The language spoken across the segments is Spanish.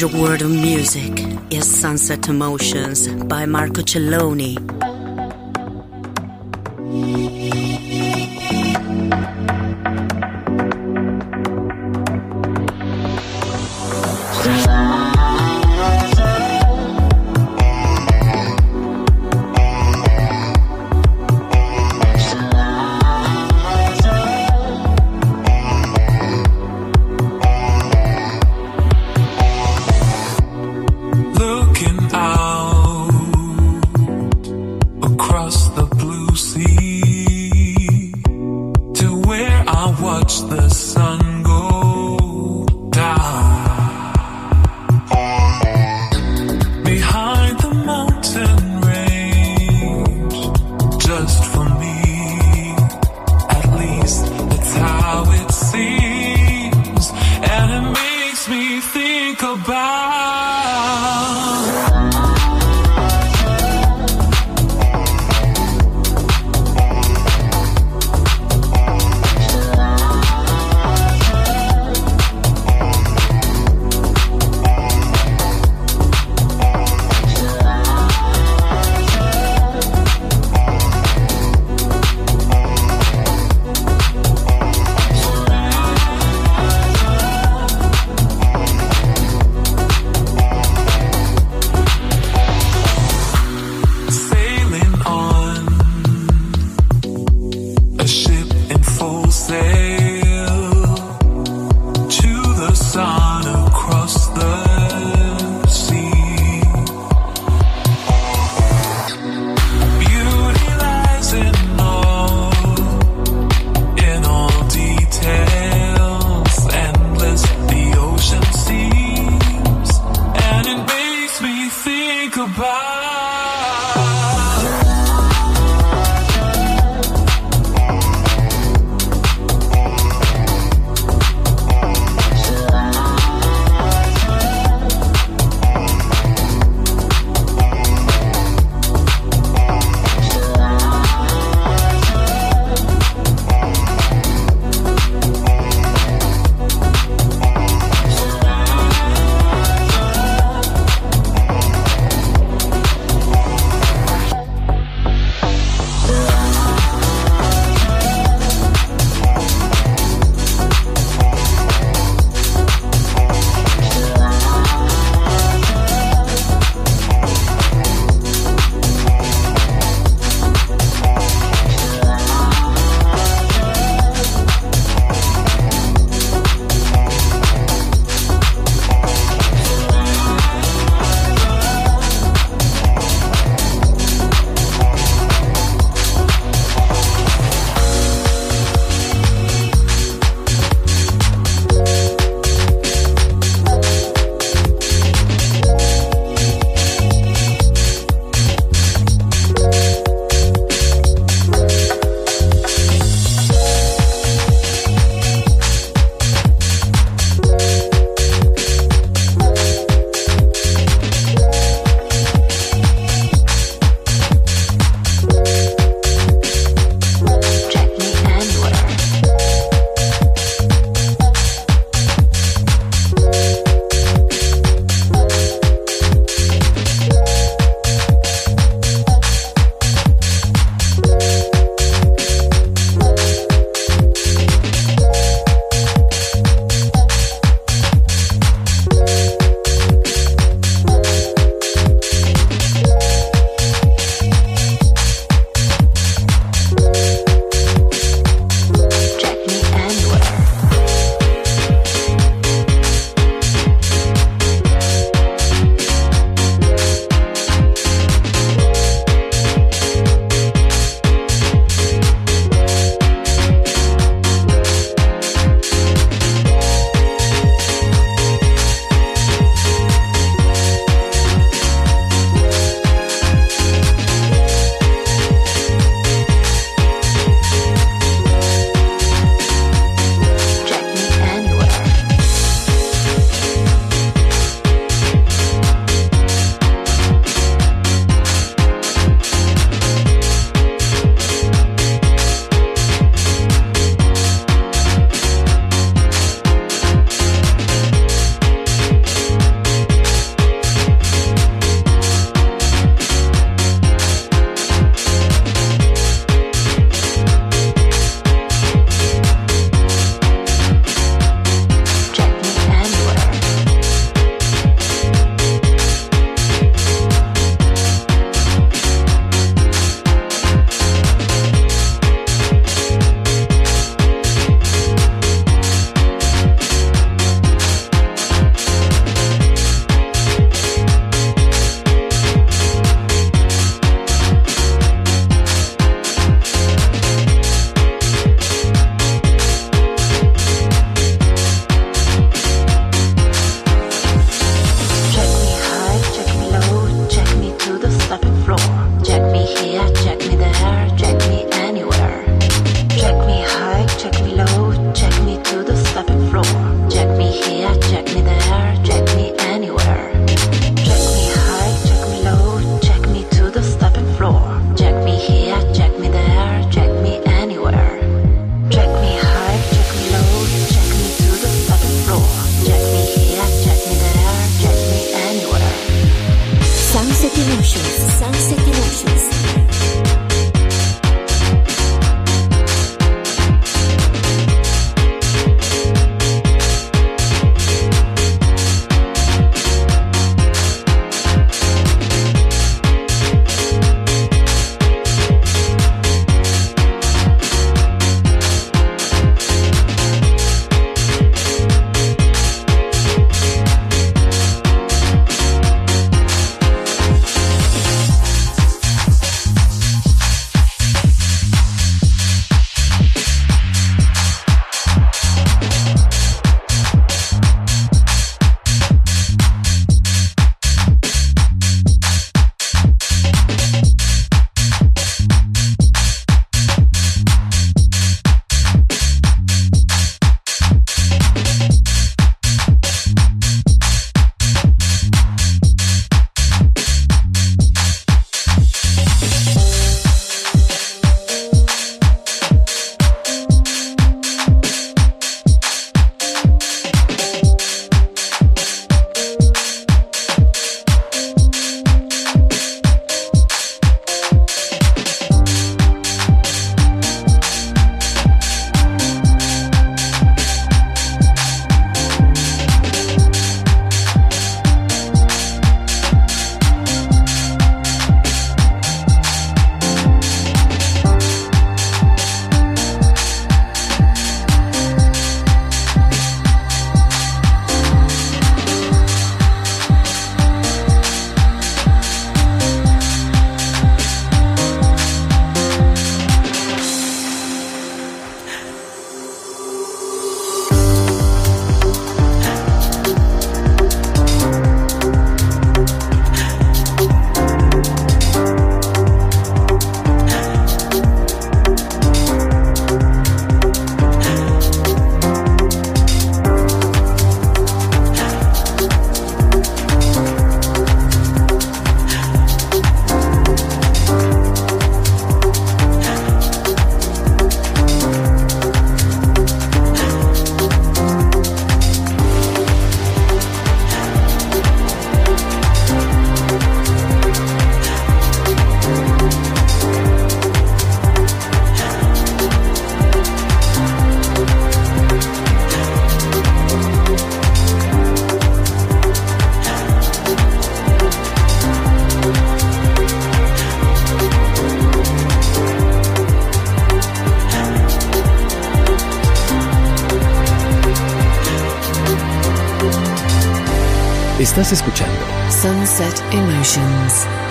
The world of music is Sunset Emotions by Marco Celloni.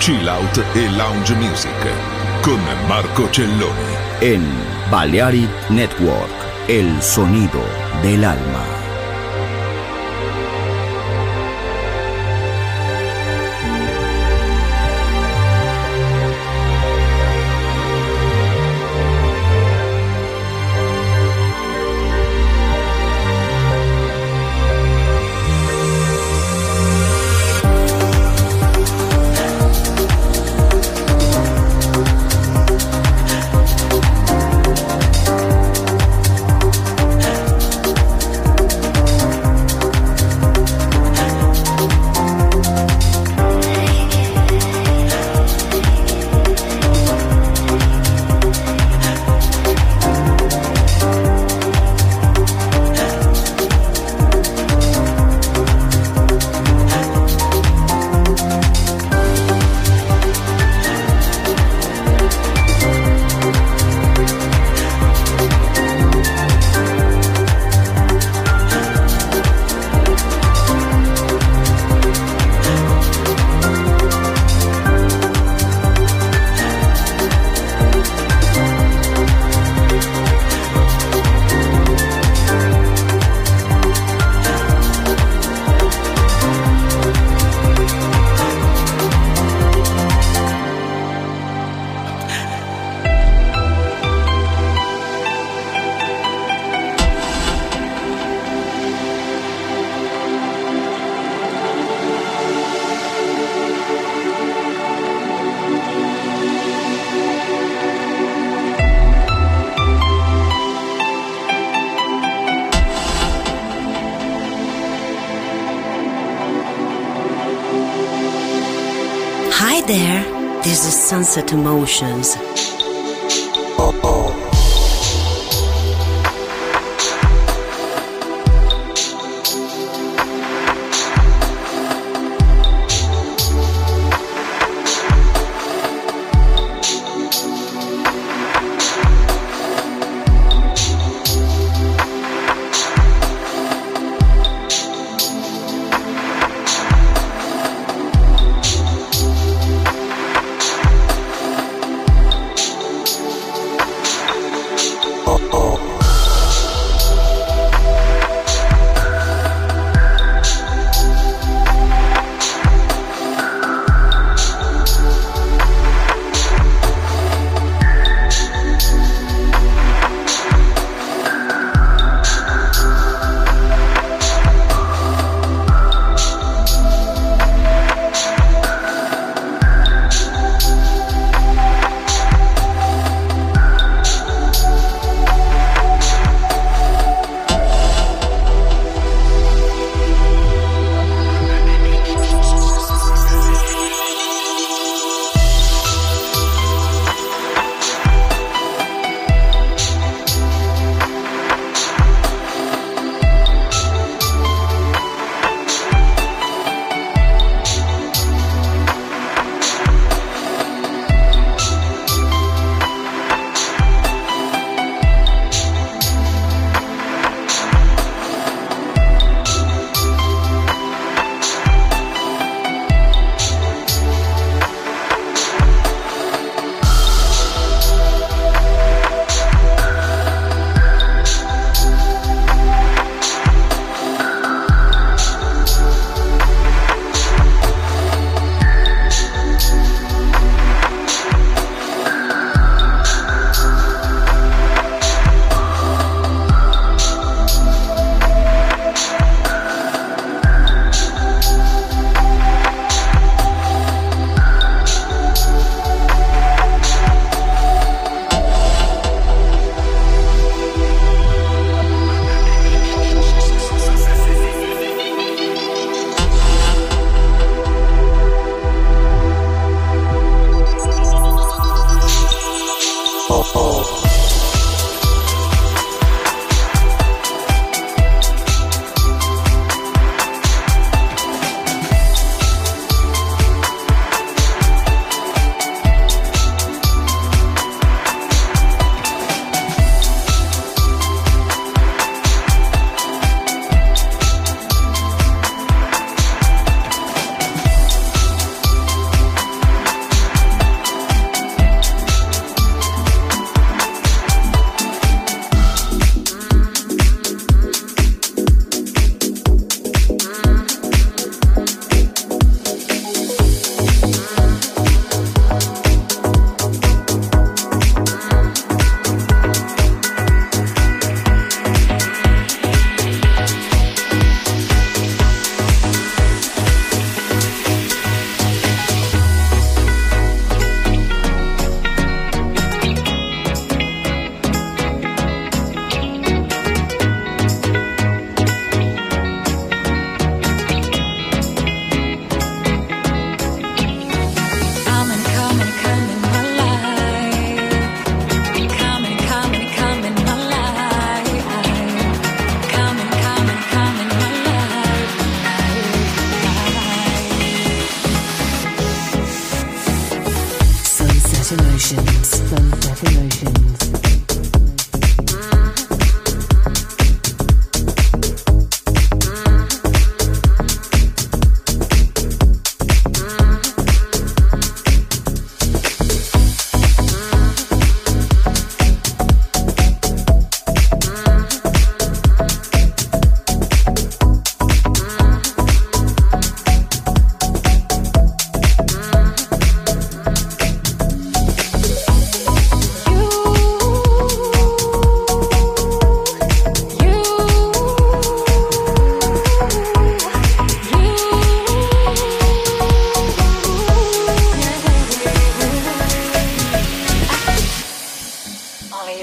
Chill Out e Lounge Music con Marco Celloni. En Balearic Network, el sonido del alma. answer to motions.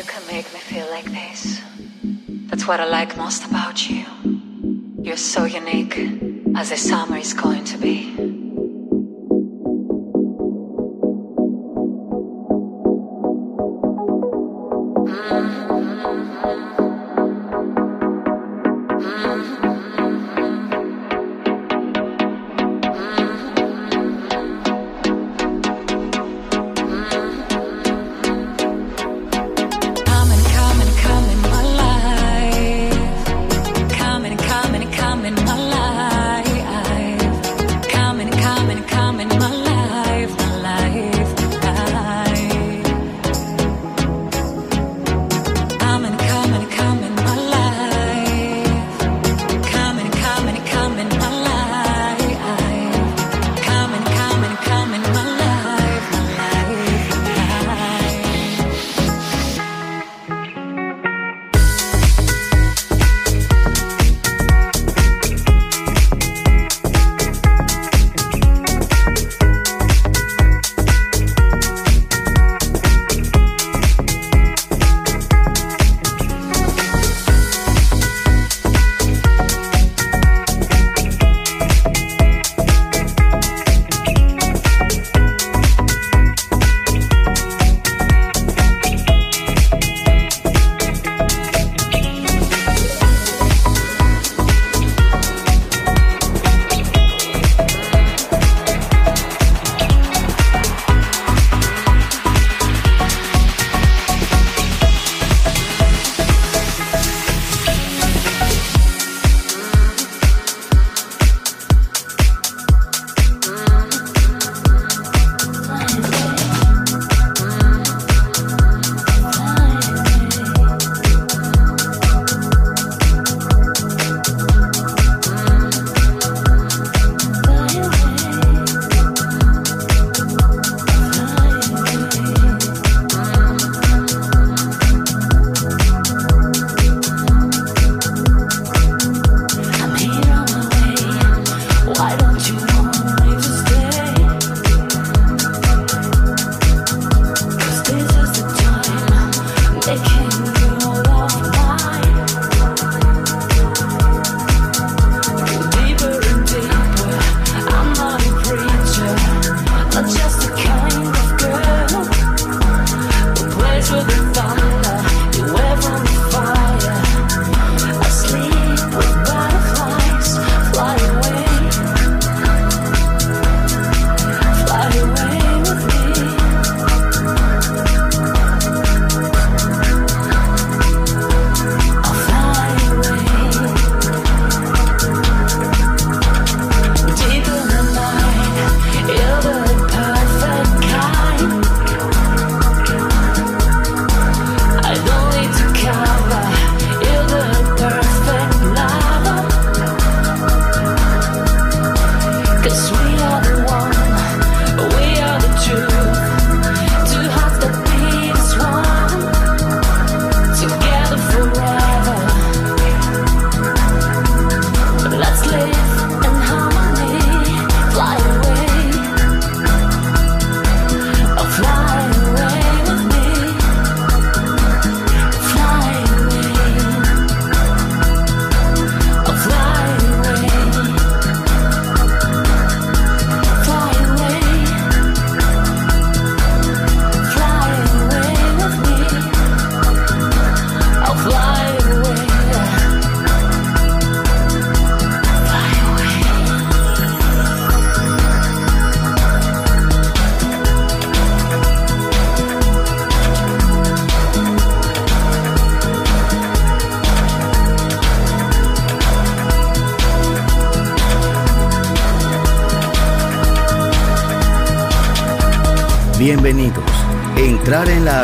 can make me feel like this. That's what I like most about you. You're so unique, as the summer is going to be.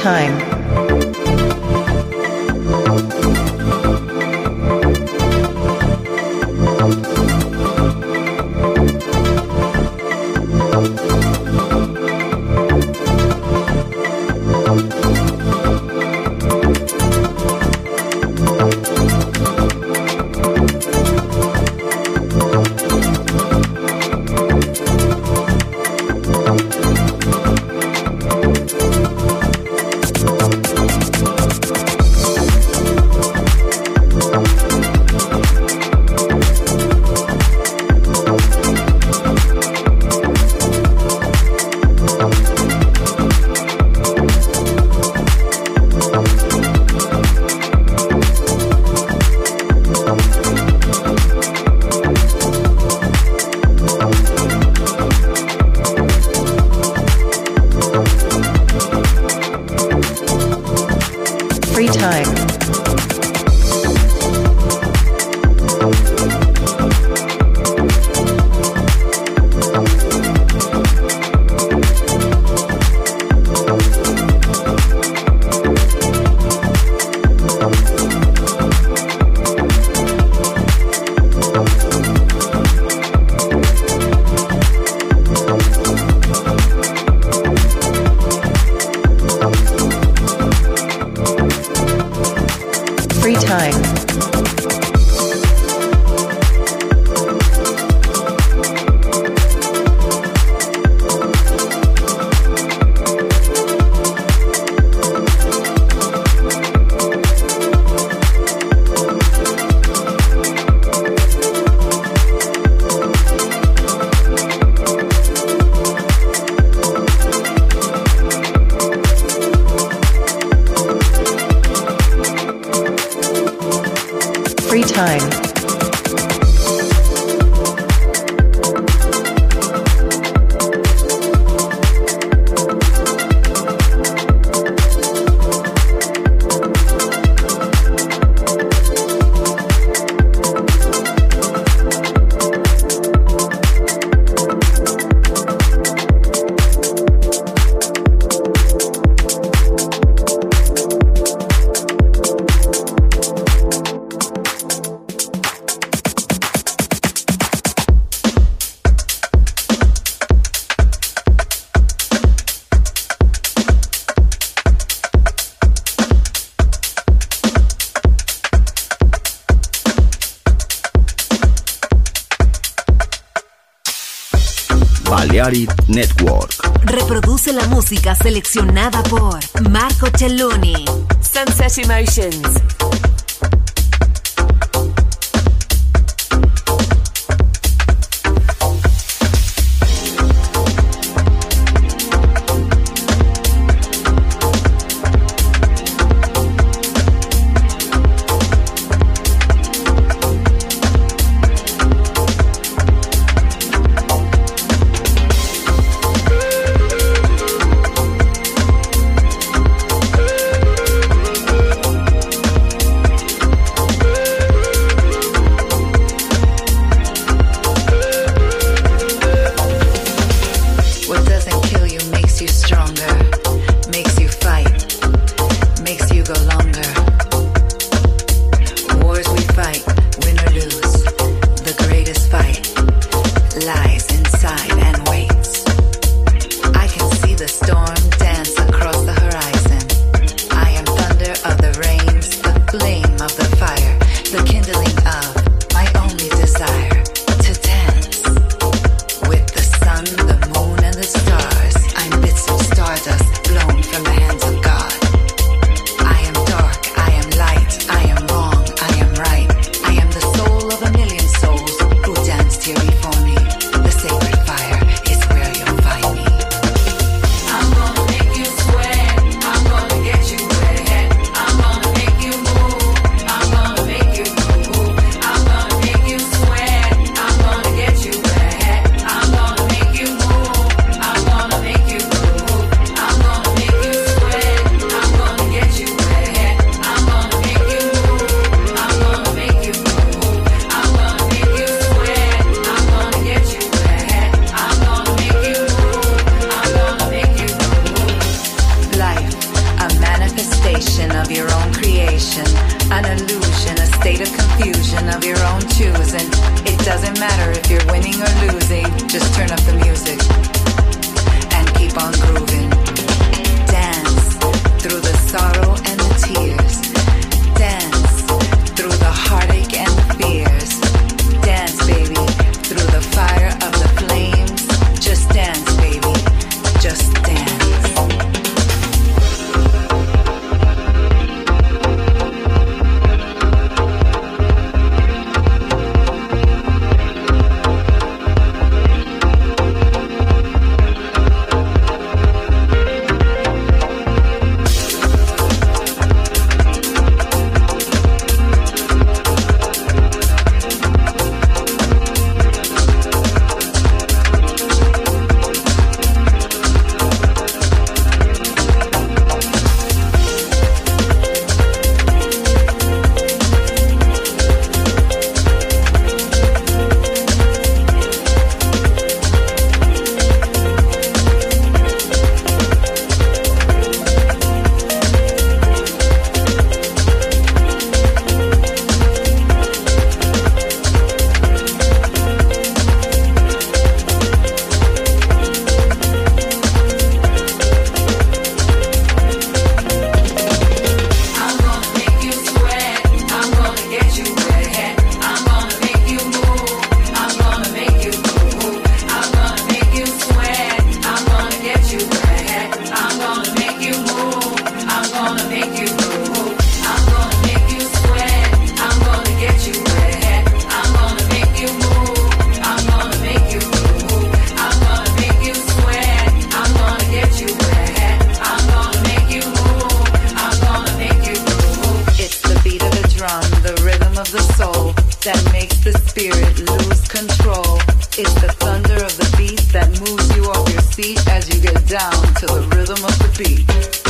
Time. música seleccionada por Marco Celloni. Sunset Emotions. It's the thunder of the beat that moves you off your seat as you get down to the rhythm of the beat.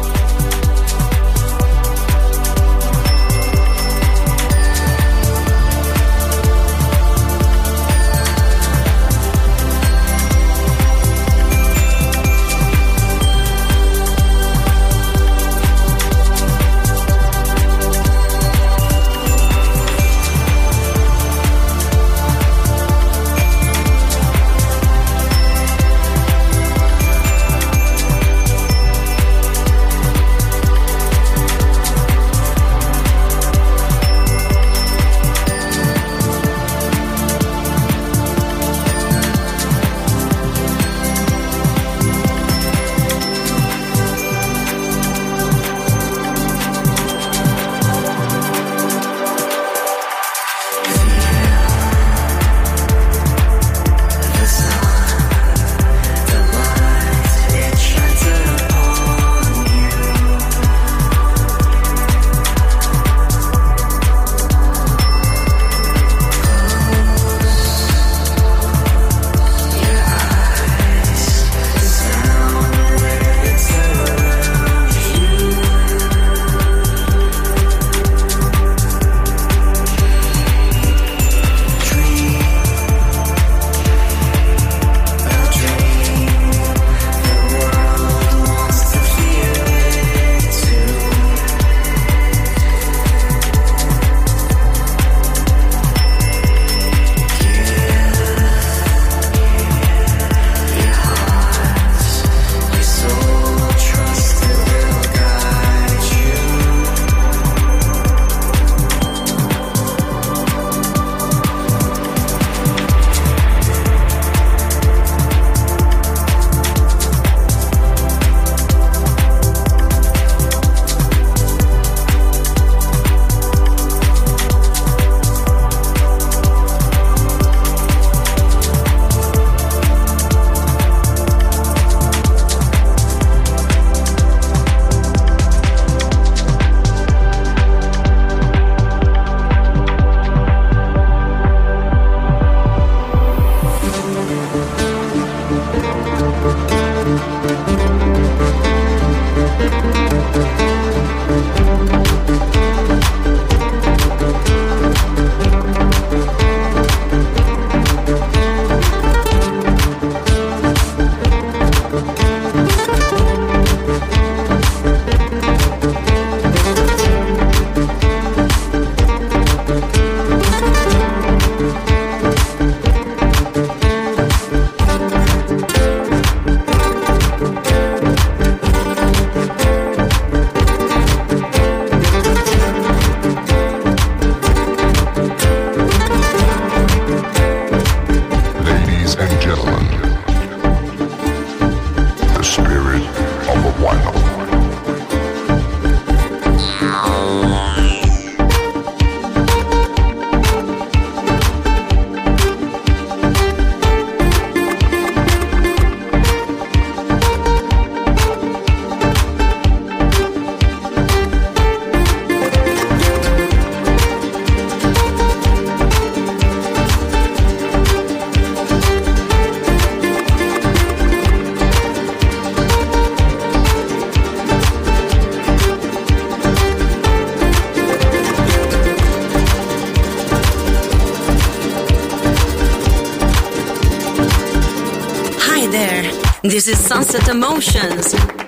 This is Sunset Emotions.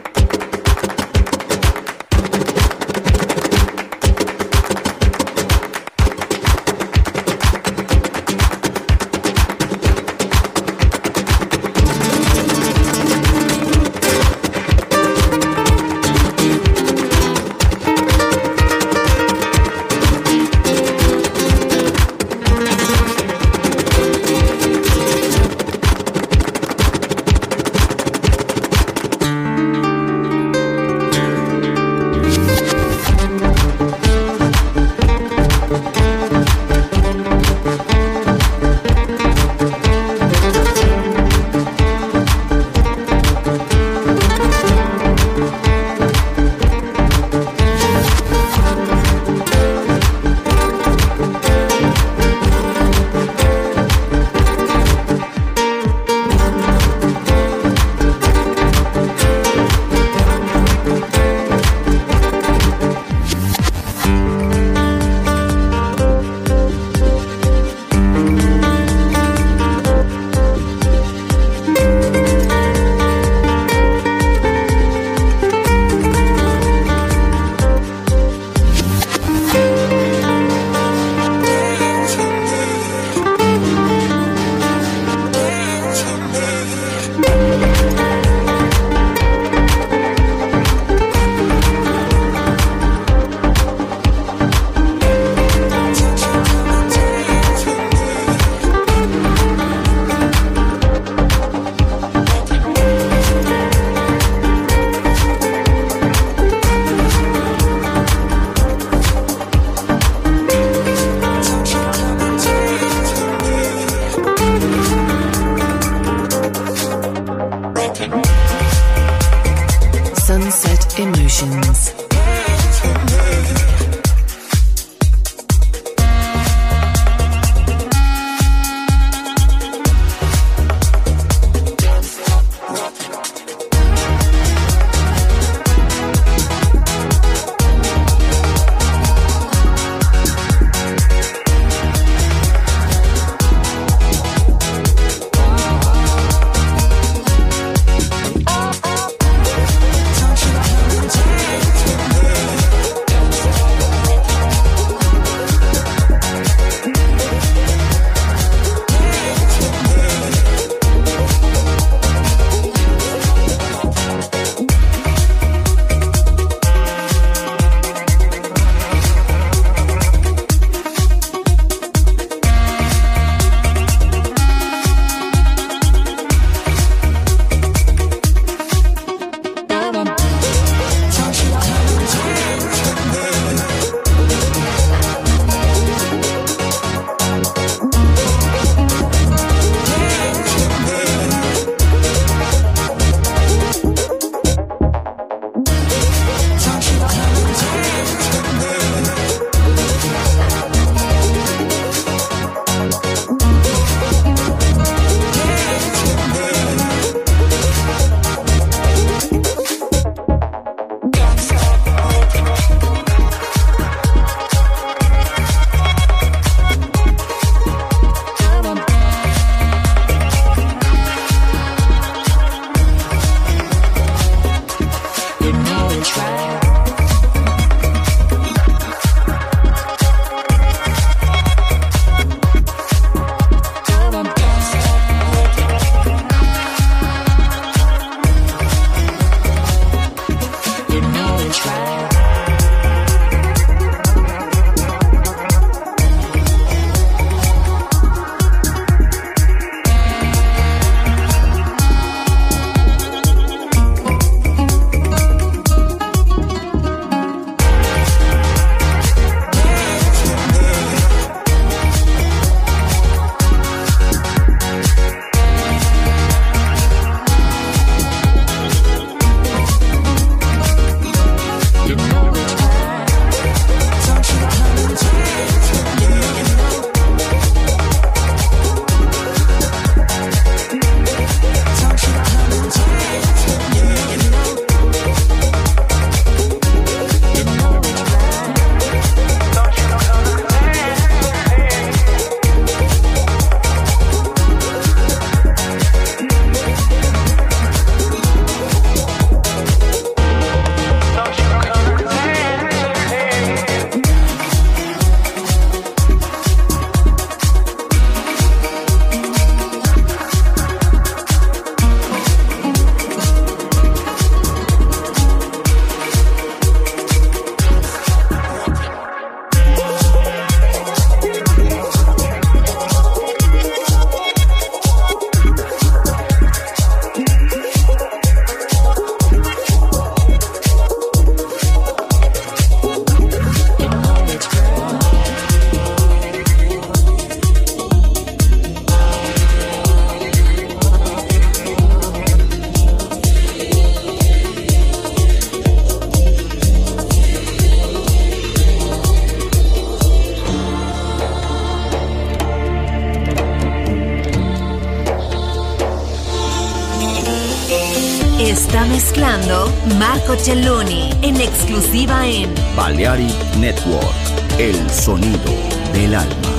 Marco Celloni en exclusiva en Balearic Network, el sonido del alma.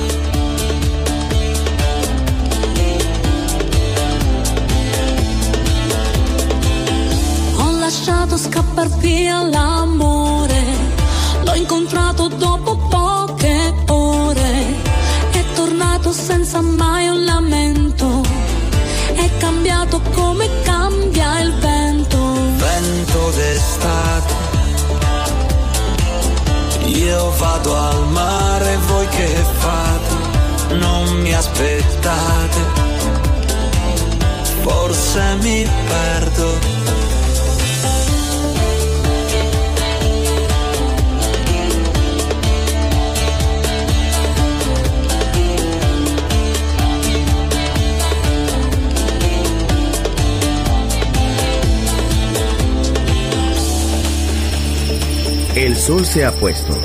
Ho lasciato scappar via l'amore, l'ho incontrato dopo poche ore, è tornato senza mai che fate? Non mi aspettate, forse mi perdo. El sol se ha puesto.